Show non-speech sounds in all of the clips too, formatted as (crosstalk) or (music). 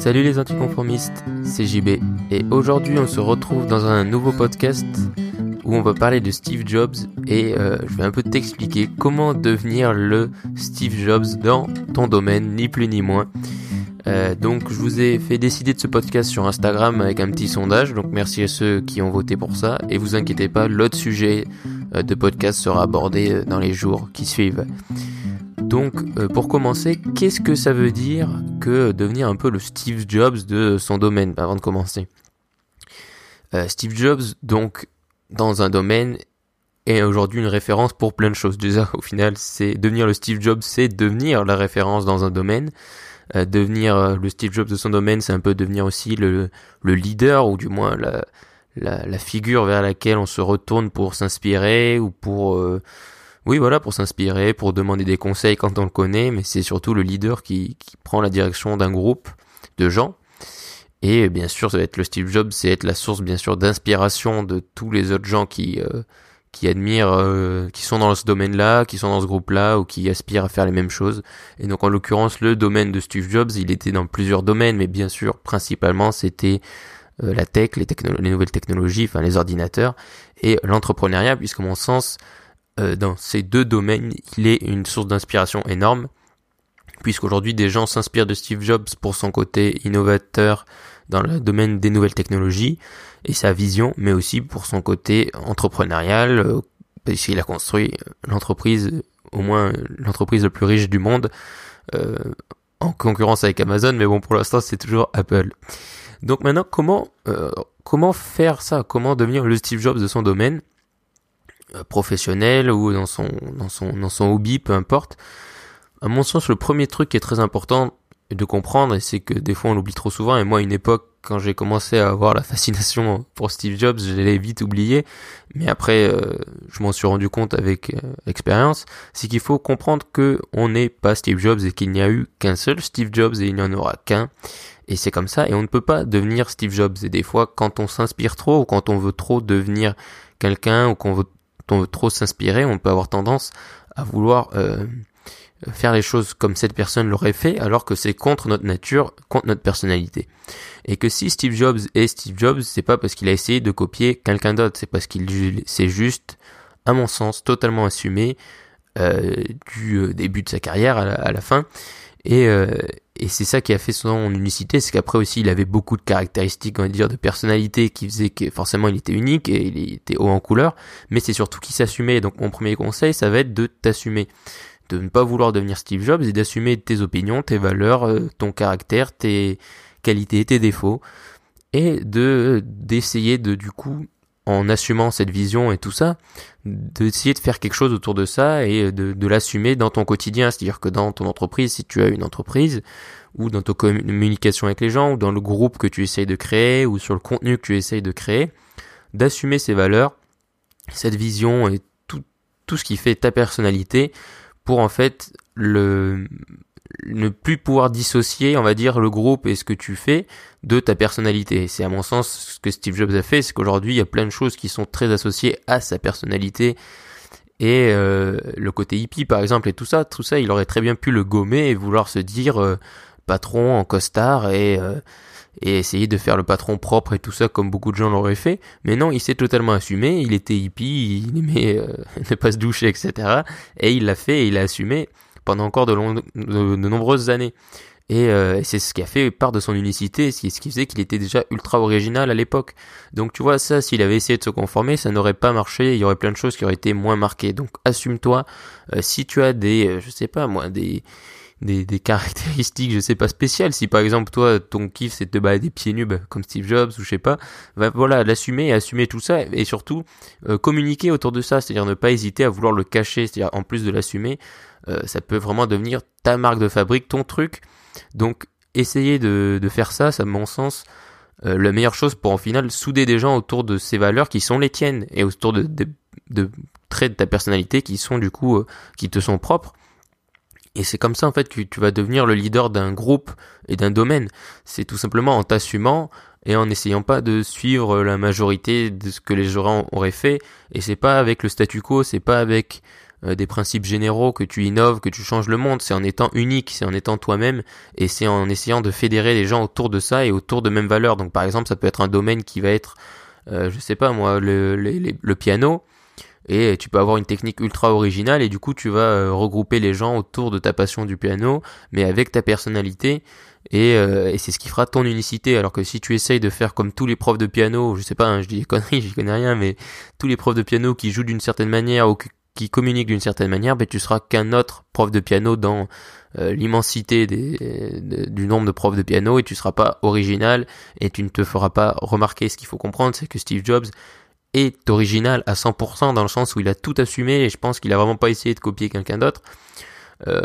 Salut les anticonformistes, c'est JB et aujourd'hui on se retrouve dans un nouveau podcast où on va parler de Steve Jobs et euh, je vais un peu t'expliquer comment devenir le Steve Jobs dans ton domaine, ni plus ni moins. Euh, donc je vous ai fait décider de ce podcast sur Instagram avec un petit sondage, donc merci à ceux qui ont voté pour ça et vous inquiétez pas, l'autre sujet euh, de podcast sera abordé dans les jours qui suivent. Donc, euh, pour commencer, qu'est-ce que ça veut dire que devenir un peu le Steve Jobs de son domaine avant de commencer? Euh, Steve Jobs, donc, dans un domaine, est aujourd'hui une référence pour plein de choses. Déjà, au final, c'est devenir le Steve Jobs, c'est devenir la référence dans un domaine. Euh, devenir le Steve Jobs de son domaine, c'est un peu devenir aussi le, le leader, ou du moins la, figure vers laquelle on se retourne pour s'inspirer ou pour oui, voilà, pour s'inspirer, pour demander des conseils quand on le connaît, mais c'est surtout le leader qui, prend la direction d'un groupe de gens. Et bien sûr, ça va être le Steve Jobs, c'est être la source bien sûr d'inspiration de tous les autres gens qui euh, admirent, euh, qui sont dans ce domaine-là, qui sont dans ce groupe-là ou qui aspirent à faire les mêmes choses. Et donc en l'occurrence, le domaine de Steve Jobs, il était dans plusieurs domaines, mais bien sûr, principalement, c'était euh, la tech, les, les nouvelles technologies, enfin les ordinateurs et l'entrepreneuriat, puisque mon sens, euh, dans ces deux domaines, il est une source d'inspiration énorme, puisqu'aujourd'hui des gens s'inspirent de Steve Jobs pour son côté innovateur dans le domaine des nouvelles technologies et sa vision, mais aussi pour son côté entrepreneurial, euh, puisqu'il a construit l'entreprise, au moins l'entreprise la plus riche du monde, euh, en concurrence avec Amazon, mais bon pour l'instant c'est toujours Apple. Donc maintenant comment comment faire ça? Comment devenir le Steve Jobs de son domaine? euh, professionnel ou dans son dans son dans son hobby, peu importe. À mon sens, le premier truc qui est très important de comprendre, et c'est que des fois on l'oublie trop souvent, et moi à une époque, quand j'ai commencé à avoir la fascination (laughs) pour Steve Jobs, je l'ai vite oublié, mais après euh, je m'en suis rendu compte avec euh, expérience, c'est qu'il faut comprendre que on n'est pas Steve Jobs et qu'il n'y a eu qu'un seul Steve Jobs et il n'y en aura qu'un. Et c'est comme ça, et on ne peut pas devenir Steve Jobs. Et des fois, quand on s'inspire trop, ou quand on veut trop devenir quelqu'un, ou qu'on veut on veut trop s'inspirer, on peut avoir tendance à vouloir euh, faire les choses comme cette personne l'aurait fait, alors que c'est contre notre nature, contre notre personnalité. Et que si Steve Jobs est Steve Jobs, c'est pas parce qu'il a essayé de copier quelqu'un d'autre, c'est parce qu'il c'est juste, à mon sens, totalement assumé euh, du euh, début de sa carrière à la fin. Et, et c'est ça qui a fait son unicité, c'est qu'après aussi il avait beaucoup de caractéristiques, on va dire, de personnalité qui faisait que forcément il était unique et il était haut en couleur, mais c'est surtout qu'il s'assumait. Donc mon premier conseil, ça va être de t'assumer, de ne pas vouloir devenir Steve Jobs et d'assumer tes opinions, tes valeurs, euh, ton caractère, tes qualités, tes défauts, et de d'essayer de du coup en assumant cette vision et tout ça, d'essayer de faire quelque chose autour de ça et de, l'assumer dans ton quotidien. C'est-à-dire que dans ton entreprise, si tu as une entreprise, ou dans ta communication avec les gens, ou dans le groupe que tu essayes de créer, ou sur le contenu que tu essayes de créer, d'assumer ces valeurs, cette vision et tout, tout ce qui fait ta personnalité pour en fait le, ne plus pouvoir dissocier, on va dire, le groupe et ce que tu fais de ta personnalité. C'est à mon sens ce que Steve Jobs a fait, c'est qu'aujourd'hui il y a plein de choses qui sont très associées à sa personnalité et euh, le côté hippie par exemple et tout ça, tout ça il aurait très bien pu le gommer et vouloir se dire euh, patron en costard et euh, et essayer de faire le patron propre et tout ça comme beaucoup de gens l'auraient fait. Mais non, il s'est totalement assumé, il était hippie, il aimait (laughs) ne pas se doucher, etc. Et il l'a fait il a assumé pendant encore de, de, nombreuses années. Euh, et c'est ce qui a fait part de son unicité, ce qui, ce qui faisait qu'il était déjà ultra original à l'époque. Donc tu vois, ça, s'il avait essayé de se conformer, ça n'aurait pas marché, il y aurait plein de choses qui auraient été moins marquées. Donc assume-toi, euh, si tu as des, euh, je sais pas moi, des, des, des, caractéristiques, je sais pas, spéciales. Si par exemple toi, ton kiff c'est de te balader pieds nus, bah, comme Steve Jobs ou je sais pas, bah, voilà, l'assumer et assumer tout ça et surtout communiquer autour de ça, c'est-à-dire ne pas hésiter à vouloir le cacher, c'est-à-dire en plus de l'assumer, euh, ça peut vraiment devenir ta marque de fabrique, ton truc. Donc essayer de, de faire ça, ça à mon sens, euh, la meilleure chose pour en final souder des gens autour de ces valeurs qui sont les tiennes et autour de, de, de traits de ta personnalité qui sont du coup euh, qui te sont propres. Et c'est comme ça en fait que tu vas devenir le leader d'un groupe et d'un domaine. C'est tout simplement en t'assumant et en n'essayant pas de suivre la majorité de ce que les gens auraient fait. Et c'est pas avec le statu quo, c'est pas avec euh, des principes généraux que tu innoves, que tu changes le monde. C'est en étant unique, c'est en étant toi-même et c'est en essayant de fédérer les gens autour de ça et autour de mêmes valeurs. Donc par exemple, ça peut être un domaine qui va être, euh, je sais pas moi, le, le, piano et tu peux avoir une technique ultra originale et du coup tu vas euh, regrouper les gens autour de ta passion du piano mais avec ta personnalité et, et c'est ce qui fera ton unicité alors que si tu essayes de faire comme tous les profs de piano je sais pas hein, je dis des conneries (laughs) j'y connais rien mais tous les profs de piano qui jouent d'une certaine manière ou qui communique d'une certaine manière, ben, tu seras qu'un autre prof de piano dans euh, l'immensité du nombre de profs de piano et tu seras pas original et tu ne te feras pas remarquer. Ce qu'il faut comprendre, c'est que Steve Jobs est original à 100% dans le sens où il a tout assumé et je pense qu'il a vraiment pas essayé de copier quelqu'un d'autre euh,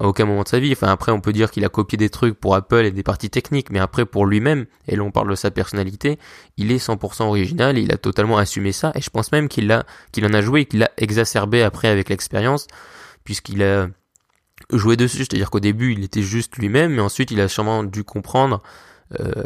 à aucun moment de sa vie. Enfin après on peut dire qu'il a copié des trucs pour Apple et des parties techniques, mais après pour lui-même, et là on parle de sa personnalité, il est 100% original, il a totalement assumé ça, et je pense même qu'il l'a, qu'il en a joué et qu'il l'a exacerbé après avec l'expérience, puisqu'il a joué dessus, c'est-à-dire qu'au début il était juste lui-même, mais ensuite il a sûrement dû comprendre euh,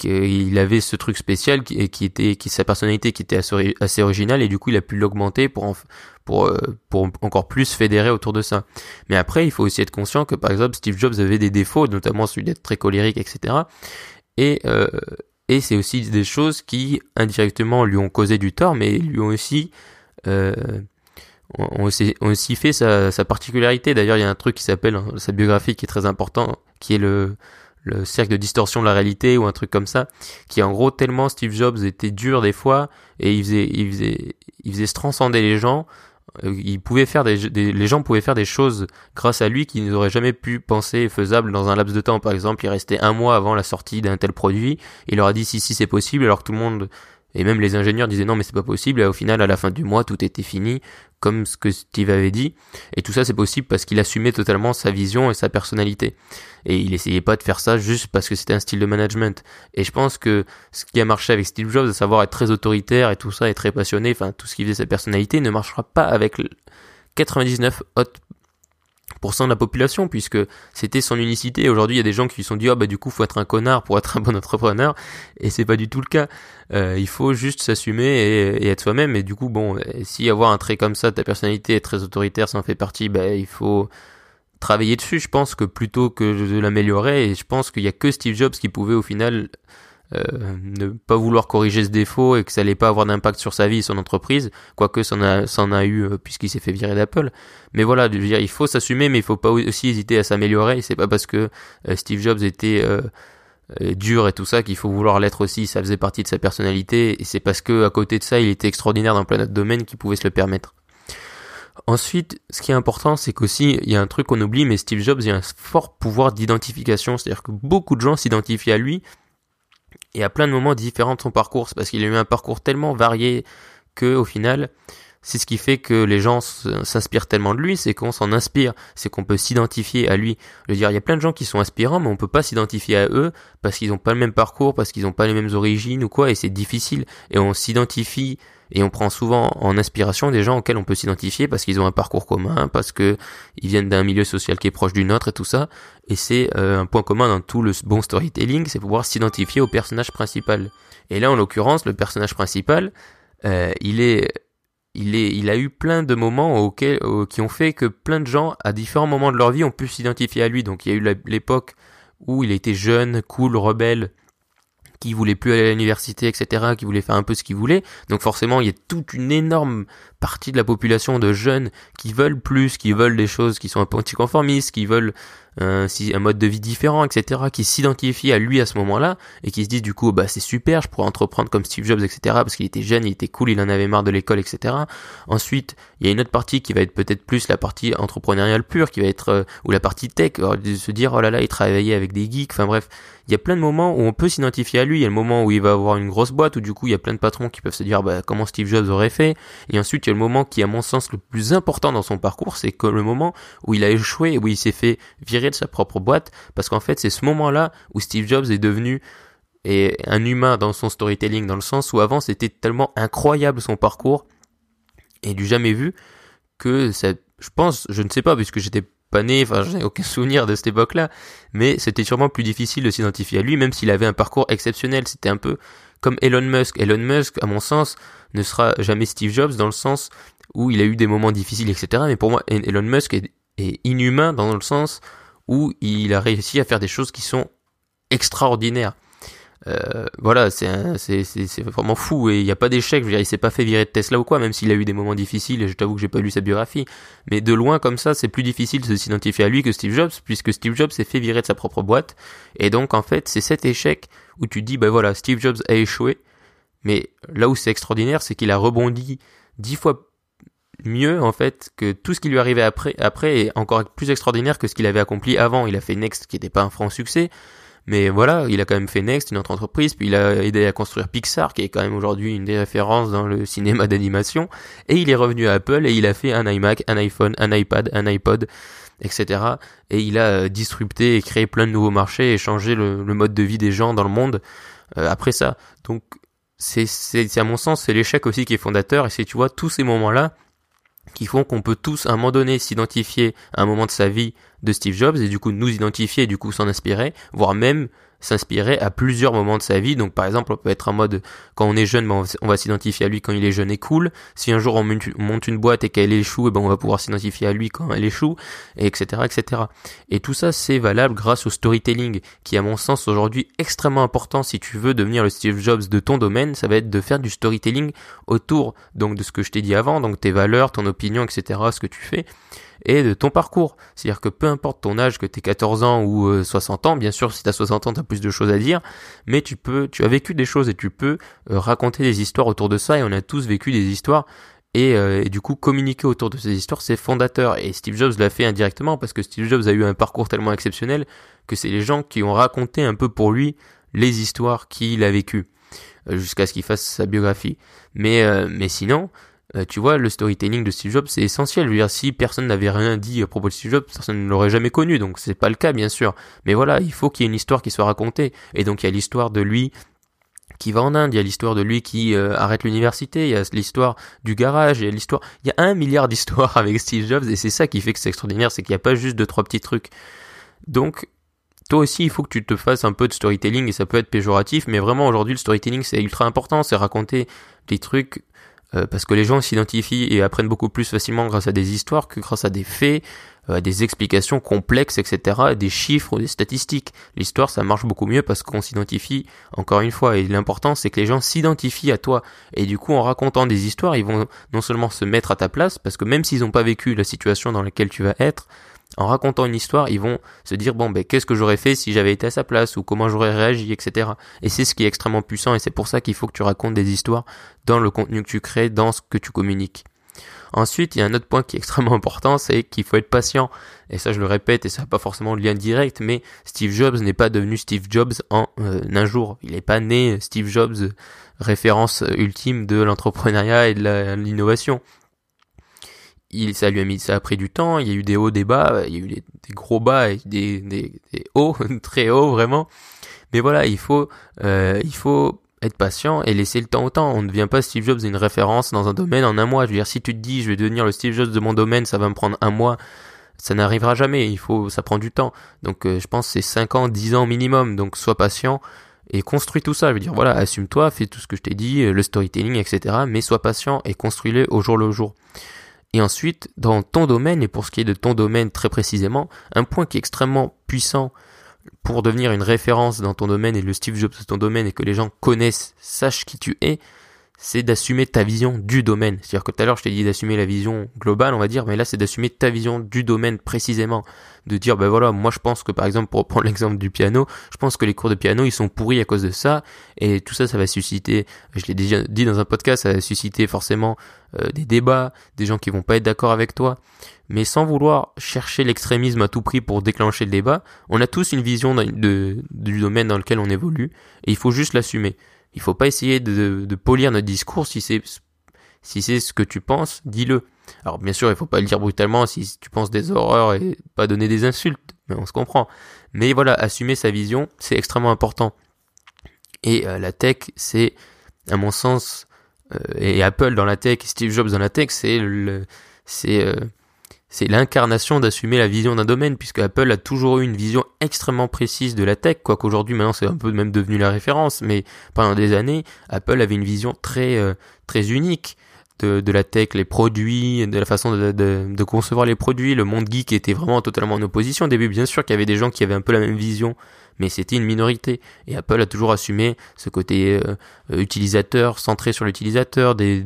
qu'il avait ce truc spécial qui, était sa personnalité qui était assez, originale et du coup il a pu l'augmenter euh, pour encore plus fédérer autour de ça. Mais après il faut aussi être conscient que par exemple Steve Jobs avait des défauts, notamment celui d'être très colérique, etc. Et euh, et c'est aussi des choses qui indirectement lui ont causé du tort, mais lui ont aussi euh, fait sa, sa particularité. D'ailleurs, il y a un truc qui s'appelle hein, sa biographie qui est très important, qui est le le cercle de distorsion de la réalité ou un truc comme ça, qui en gros tellement Steve Jobs était dur des fois et il faisait, il faisait, il faisait se transcender les gens. Euh, il pouvait faire des, les gens pouvaient faire des choses grâce à lui qu'ils n'auraient jamais pu penser faisables dans un laps de temps. Par exemple, il restait un mois avant la sortie d'un tel produit, il leur a dit si si c'est possible, alors que tout le monde et même les ingénieurs disaient non mais c'est pas possible et au final à la fin du mois tout était fini comme ce que Steve avait dit. Et tout ça c'est possible parce qu'il assumait totalement sa vision et sa personnalité. Et il essayait pas de faire ça juste parce que c'était un style de management. Et je pense que ce qui a marché avec Steve Jobs à savoir être très autoritaire et tout ça et très passionné enfin tout ce qui faisait sa personnalité ne marchera pas avec 99 autres de la population puisque c'était son unicité. Aujourd'hui, il y a des gens qui se sont dit, oh, bah, du coup, faut être un connard pour être un bon entrepreneur. Et c'est pas du tout le cas. Euh, il faut juste s'assumer et, être soi-même. Et du coup, bon, si avoir un trait comme ça, ta personnalité est très autoritaire, ça en fait partie, bah, il faut travailler dessus. Je pense que plutôt que de l'améliorer, et je pense qu'il y a que Steve Jobs qui pouvait au final euh, ne pas vouloir corriger ce défaut et que ça allait pas avoir d'impact sur sa vie et son entreprise, quoique ça en a, eu euh, puisqu'il s'est fait virer d'Apple. Mais voilà, dire, il faut s'assumer, mais il faut pas aussi hésiter à s'améliorer. C'est pas parce que euh, Steve Jobs était dur et tout ça qu'il faut vouloir l'être aussi. Ça faisait partie de sa personnalité et c'est parce que à côté de ça, il était extraordinaire dans plein d'autres domaines qu'il pouvait se le permettre. Ensuite, ce qui est important, c'est qu'aussi, il y a un truc qu'on oublie, mais Steve Jobs, il a un fort pouvoir d'identification. C'est-à-dire que beaucoup de gens s'identifient à lui et à plein de moments différents de son parcours. Parce qu'il a eu un parcours tellement varié que au final, c'est ce qui fait que les gens s'inspirent tellement de lui, c'est qu'on s'en inspire, c'est qu'on peut s'identifier à lui. Je veux dire, il y a plein de gens qui sont inspirants, mais on peut pas s'identifier à eux parce qu'ils n'ont pas le même parcours, parce qu'ils n'ont pas les mêmes origines ou quoi, et c'est difficile. Et on s'identifie et on prend souvent en inspiration des gens auxquels on peut s'identifier parce qu'ils ont un parcours commun, parce que ils viennent d'un milieu social qui est proche du nôtre et tout ça. Et c'est euh, un point commun dans tout le bon storytelling, c'est pouvoir s'identifier au personnage principal. Et là, en l'occurrence, le personnage principal, euh, il est il, est, il a eu plein de moments auxquels, qui ont fait que plein de gens, à différents moments de leur vie, ont pu s'identifier à lui. Donc il y a eu l'époque où il était jeune, cool, rebelle, qui voulait plus aller à l'université, etc., qui voulait faire un peu ce qu'il voulait. Donc forcément, il y a toute une énorme partie de la population de jeunes qui veulent plus, qui veulent des choses qui sont un peu anticonformistes, qui veulent un, un mode de vie différent, etc., qui s'identifient à lui à ce moment-là et qui se disent du coup, bah c'est super, je pourrais entreprendre comme Steve Jobs, etc., parce qu'il était jeune, il était cool, il en avait marre de l'école, etc. Ensuite, il y a une autre partie qui va être peut-être plus la partie entrepreneuriale pure, qui va être euh, ou la partie tech, de se dire oh là là, il travaillait avec des geeks, enfin bref, il y a plein de moments où on peut s'identifier à lui. Il y a le moment où il va avoir une grosse boîte, où du coup il y a plein de patrons qui peuvent se dire bah, comment Steve Jobs aurait fait. Et ensuite il y a le moment qui, à mon sens, le plus important dans son parcours, c'est le moment où il a échoué, où il s'est fait virer de sa propre boîte, parce qu'en fait c'est ce moment-là où Steve Jobs est devenu et un humain dans son storytelling, dans le sens où avant c'était tellement incroyable son parcours et du jamais vu que ça, je pense, je ne sais pas, puisque j'étais pas né, enfin j'ai aucun souvenir de cette époque-là, mais c'était sûrement plus difficile de s'identifier à lui, même s'il avait un parcours exceptionnel. C'était un peu comme Elon Musk. Elon Musk, à mon sens, ne sera jamais Steve Jobs dans le sens où il a eu des moments difficiles, etc. Mais pour moi, Elon Musk est, est inhumain dans le sens où il a réussi à faire des choses qui sont extraordinaires. Euh, voilà, c'est vraiment fou et il n'y a pas d'échec. Je veux dire, il s'est pas fait virer de Tesla ou quoi, même s'il a eu des moments difficiles. Et je t'avoue que j'ai pas lu sa biographie, mais de loin comme ça, c'est plus difficile de s'identifier à lui que Steve Jobs, puisque Steve Jobs s'est fait virer de sa propre boîte. Et donc en fait, c'est cet échec où tu dis, ben voilà, Steve Jobs a échoué, mais là où c'est extraordinaire, c'est qu'il a rebondi dix fois mieux en fait que tout ce qui lui arrivait après après est encore plus extraordinaire que ce qu'il avait accompli avant. Il a fait Next qui n'était pas un franc succès. Mais voilà, il a quand même fait Next, une autre entreprise, puis il a aidé à construire Pixar, qui est quand même aujourd'hui une des références dans le cinéma d'animation, et il est revenu à Apple et il a fait un iMac, un iPhone, un iPad, un iPod, etc. Et il a euh, disrupté et créé plein de nouveaux marchés et changé le, mode de vie des gens dans le monde euh, après ça. Donc c'est, à mon sens, c'est l'échec aussi qui est fondateur, et c'est, tu vois, tous ces moments-là, qui font qu'on peut tous à un moment donné s'identifier à un moment de sa vie de Steve Jobs et du coup nous identifier et du coup s'en inspirer, voire même s'inspirer à plusieurs moments de sa vie. Donc par exemple, on peut être en mode quand on est jeune, ben, on va s'identifier à lui quand il est jeune et cool. Si un jour on monte une boîte et qu'elle échoue, et ben on va pouvoir s'identifier à lui quand elle échoue, et etc., etc. Et tout ça, c'est valable grâce au storytelling, qui à mon sens aujourd'hui extrêmement important si tu veux devenir le Steve Jobs de ton domaine. Ça va être de faire du storytelling autour donc de ce que je t'ai dit avant, donc tes valeurs, ton opinion, etc., ce que tu fais et de ton parcours. C'est-à-dire que peu importe ton âge, que tu 14 ans ou 60 euh, ans, bien sûr si tu as 60 ans tu plus de choses à dire, mais tu peux, tu as vécu des choses et tu peux euh, raconter des histoires autour de ça et on a tous vécu des histoires et, euh, et, du coup communiquer autour de ces histoires c'est fondateur et Steve Jobs l'a fait indirectement parce que Steve Jobs a eu un parcours tellement exceptionnel que c'est les gens qui ont raconté un peu pour lui les histoires qu'il a vécues jusqu'à ce qu'il fasse sa biographie mais mais sinon euh, tu vois, le storytelling de Steve Jobs, c'est essentiel. Je veux dire, si personne n'avait rien dit à propos de Steve Jobs, personne ne l'aurait jamais connu. Donc, c'est pas le cas, bien sûr. Mais voilà, il faut qu'il y ait une histoire qui soit racontée. Et donc, il y a l'histoire de lui qui va en Inde, il y a l'histoire de lui qui euh, arrête l'université, il y a l'histoire du garage, il y a l'histoire, il y a un milliard d'histoires avec Steve Jobs et c'est ça qui fait que c'est extraordinaire, c'est qu'il n'y a pas juste deux trois petits trucs. Donc toi aussi, il faut que tu te fasses un peu de storytelling et ça peut être péjoratif, mais vraiment aujourd'hui le storytelling c'est ultra important, c'est raconter des trucs euh, parce que les gens s'identifient et apprennent beaucoup plus facilement grâce à des histoires que grâce à des faits, euh, des explications complexes, etc., des chiffres, des statistiques. L'histoire, ça marche beaucoup mieux parce qu'on s'identifie, encore une fois, et l'important, c'est que les gens s'identifient à toi. Et du coup, en racontant des histoires, ils vont non seulement se mettre à ta place, parce que même s'ils n'ont pas vécu la situation dans laquelle tu vas être, en racontant une histoire, ils vont se dire bon ben qu'est-ce que j'aurais fait si j'avais été à sa place ou comment j'aurais réagi, etc. Et c'est ce qui est extrêmement puissant et c'est pour ça qu'il faut que tu racontes des histoires dans le contenu que tu crées, dans ce que tu communiques. Ensuite, il y a un autre point qui est (laughs) extrêmement important, c'est qu'il faut être patient. Et ça, je le répète, et ça n'a pas forcément de lien direct, mais Steve Jobs n'est pas devenu Steve Jobs en euh, un jour. Il n'est pas né Steve Jobs, référence ultime de l'entrepreneuriat et de l'innovation il, ça lui a mis, ça a pris du temps. Il y a eu des hauts, des bas. Il y a eu des, gros bas et des, des, des, hauts, (laughs) très hauts vraiment. Mais voilà, il faut, euh, il faut être patient et laisser le temps au temps. On ne devient pas Steve Jobs une référence dans un domaine en un mois. Je veux dire, si tu te dis, je vais devenir le Steve Jobs de mon domaine, ça va me prendre un mois. Ça n'arrivera jamais. Il faut, ça prend du temps. Donc, euh, je pense c'est 5 ans, 10 ans minimum. Donc, sois patient et construis tout ça. Je veux dire, voilà, assume-toi, fais tout ce que je t'ai dit, le storytelling, etc. Mais sois patient et construis-le au jour le jour. Et ensuite, dans ton domaine, et pour ce qui est de ton domaine très précisément, un point qui est extrêmement puissant pour devenir une référence dans ton domaine et le Steve Jobs de ton domaine et que les gens connaissent, sachent qui tu es, c'est d'assumer ta vision du domaine. C'est-à-dire que tout à l'heure, je t'ai dit d'assumer la vision globale, on va dire, mais là, c'est d'assumer ta vision du domaine précisément. De dire, ben voilà, moi je pense que par exemple, pour prendre (laughs) l'exemple du piano, je pense que les cours de piano, ils sont pourris à cause de ça, et tout ça, ça va susciter, je l'ai déjà dit dans un podcast, ça va susciter forcément euh, des débats, des gens qui vont pas être d'accord avec toi. Mais sans vouloir chercher l'extrémisme à tout prix pour déclencher le débat, on a tous une vision de, du domaine dans lequel on évolue, et il faut juste l'assumer. Il faut pas essayer de, polir notre discours si c'est si c'est ce que tu penses, dis-le. Alors bien sûr, il faut pas le dire brutalement si tu penses des horreurs et pas donner des insultes, mais on se comprend. Mais voilà, assumer sa vision, c'est extrêmement important. Et euh, la tech, c'est à mon sens euh, et Apple dans la tech, Steve Jobs dans la tech, c'est le c'est euh, c'est l'incarnation d'assumer la vision d'un domaine, puisque Apple a toujours eu une vision extrêmement précise de la tech, quoique aujourd'hui maintenant c'est un peu même devenu la référence, mais pendant des années, Apple avait une vision très euh, très unique de, la tech, les produits, de la façon de, concevoir les produits. Le monde geek était vraiment totalement en opposition au début. Bien sûr qu'il y avait des gens qui avaient un peu la même vision, mais c'était une minorité. Et Apple a toujours assumé ce côté euh, utilisateur, centré sur l'utilisateur, des,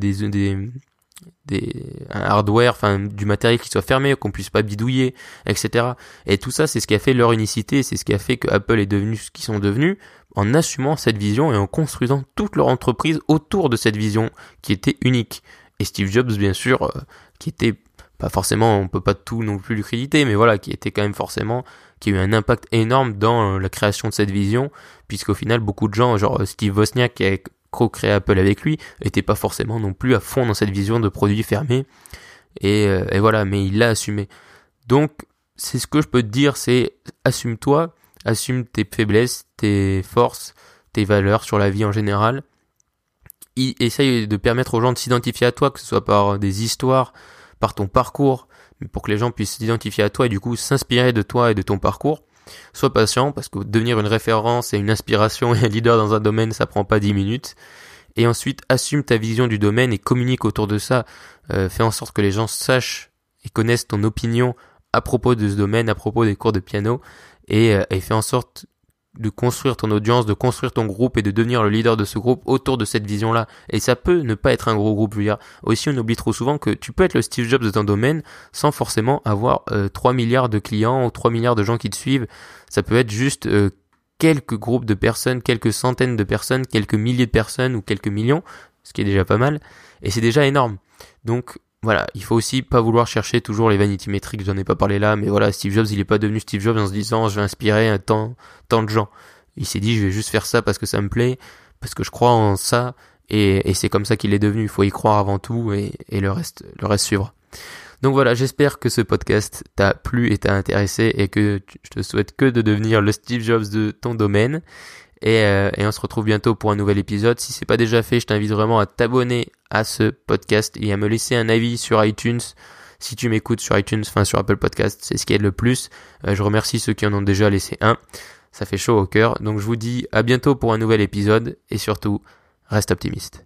des hardware, enfin du matériel qui soit fermé, qu'on puisse pas bidouiller, etc. Et tout ça, c'est ce qui a fait leur unicité, c'est ce qui a fait que Apple est devenu ce qu'ils sont devenus en assumant cette vision et en construisant toute leur entreprise autour de cette vision qui était unique. Et Steve Jobs, bien sûr, euh, qui était pas forcément, on peut pas tout non plus lui créditer, mais voilà, qui était quand même forcément, qui a eu un impact énorme dans euh, la création de cette vision, puisqu'au final, beaucoup de gens, genre Steve Wozniak, qui a co-créé Apple avec lui, était pas forcément non plus à fond dans cette vision de produits fermés. Et, euh, et voilà, mais il l'a assumé. Donc, c'est ce que je peux te dire, c'est assume-toi, assume tes faiblesses, tes forces, tes valeurs sur la vie en général, essaye de permettre aux gens de s'identifier à toi, que ce soit par des histoires, par ton parcours, pour que les gens puissent s'identifier à toi et du coup s'inspirer de toi et de ton parcours. Sois patient parce que devenir une référence et une inspiration et un leader dans un domaine, ça prend pas dix minutes. Et ensuite, assume ta vision du domaine et communique autour de ça. Euh, fais en sorte que les gens sachent et connaissent ton opinion à propos de ce domaine, à propos des cours de piano, et, euh, et fais en sorte de construire ton audience, de construire ton groupe et de devenir le leader de ce groupe autour de cette vision-là. Et ça peut ne pas être un gros groupe. Je veux aussi on oublie trop souvent que tu peux être le Steve Jobs de ton domaine sans forcément avoir euh, 3 milliards de clients ou 3 milliards de gens qui te suivent. Ça peut être juste euh, quelques groupes de personnes, quelques centaines de personnes, quelques milliers de personnes ou quelques millions, ce qui est déjà pas mal. Et c'est déjà énorme. Donc voilà, il faut aussi pas vouloir chercher toujours les vanity metrics, j'en ai pas parlé là, mais voilà, Steve Jobs, il est pas devenu Steve Jobs en se disant je vais inspirer tant, tant de gens. Il s'est dit je vais juste faire ça parce que ça me plaît, parce que je crois en ça, et, c'est comme ça qu'il est devenu. Il faut y croire avant tout et, et le reste, le reste suivra. Donc voilà, j'espère que ce podcast t'a plu et t'a intéressé et que je te souhaite que de devenir le Steve Jobs de ton domaine. Euh, et, on se retrouve bientôt pour un nouvel épisode. Si c'est pas déjà fait, je t'invite vraiment à t'abonner à ce podcast et à me laisser un avis sur iTunes. Si tu m'écoutes sur iTunes, enfin sur Apple Podcast, c'est ce qui aide le plus. Euh, je remercie ceux qui en ont déjà laissé un. Ça fait chaud au cœur. Donc je vous dis à bientôt pour un nouvel épisode et surtout, reste optimiste.